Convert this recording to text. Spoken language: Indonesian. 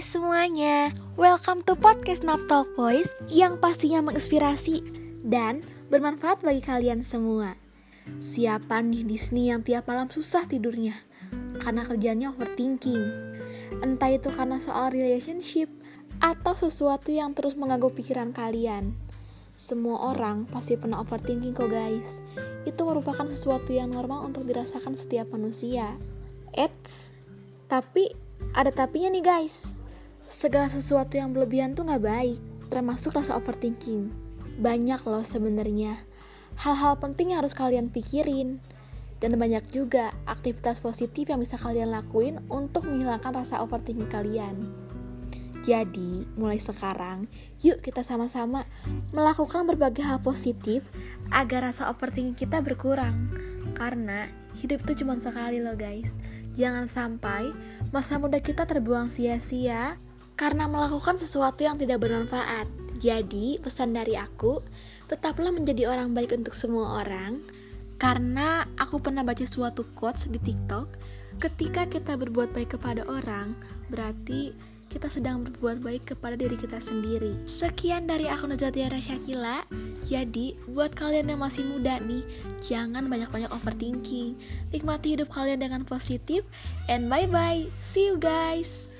semuanya, welcome to podcast Nap Talk Voice yang pastinya menginspirasi dan bermanfaat bagi kalian semua. Siapa nih Disney yang tiap malam susah tidurnya karena kerjanya overthinking? Entah itu karena soal relationship atau sesuatu yang terus mengganggu pikiran kalian. Semua orang pasti pernah overthinking kok guys. Itu merupakan sesuatu yang normal untuk dirasakan setiap manusia. Eits, tapi ada tapinya nih guys. Segala sesuatu yang berlebihan tuh gak baik, termasuk rasa overthinking. Banyak loh sebenarnya. Hal-hal penting yang harus kalian pikirin. Dan banyak juga aktivitas positif yang bisa kalian lakuin untuk menghilangkan rasa overthinking kalian. Jadi, mulai sekarang, yuk kita sama-sama melakukan berbagai hal positif agar rasa overthinking kita berkurang. Karena hidup itu cuma sekali loh guys. Jangan sampai masa muda kita terbuang sia-sia karena melakukan sesuatu yang tidak bermanfaat. Jadi, pesan dari aku, tetaplah menjadi orang baik untuk semua orang. Karena aku pernah baca suatu quotes di TikTok, ketika kita berbuat baik kepada orang, berarti kita sedang berbuat baik kepada diri kita sendiri. Sekian dari aku Najatiara Syakila. Jadi, buat kalian yang masih muda nih, jangan banyak-banyak overthinking. Nikmati hidup kalian dengan positif. And bye-bye. See you guys.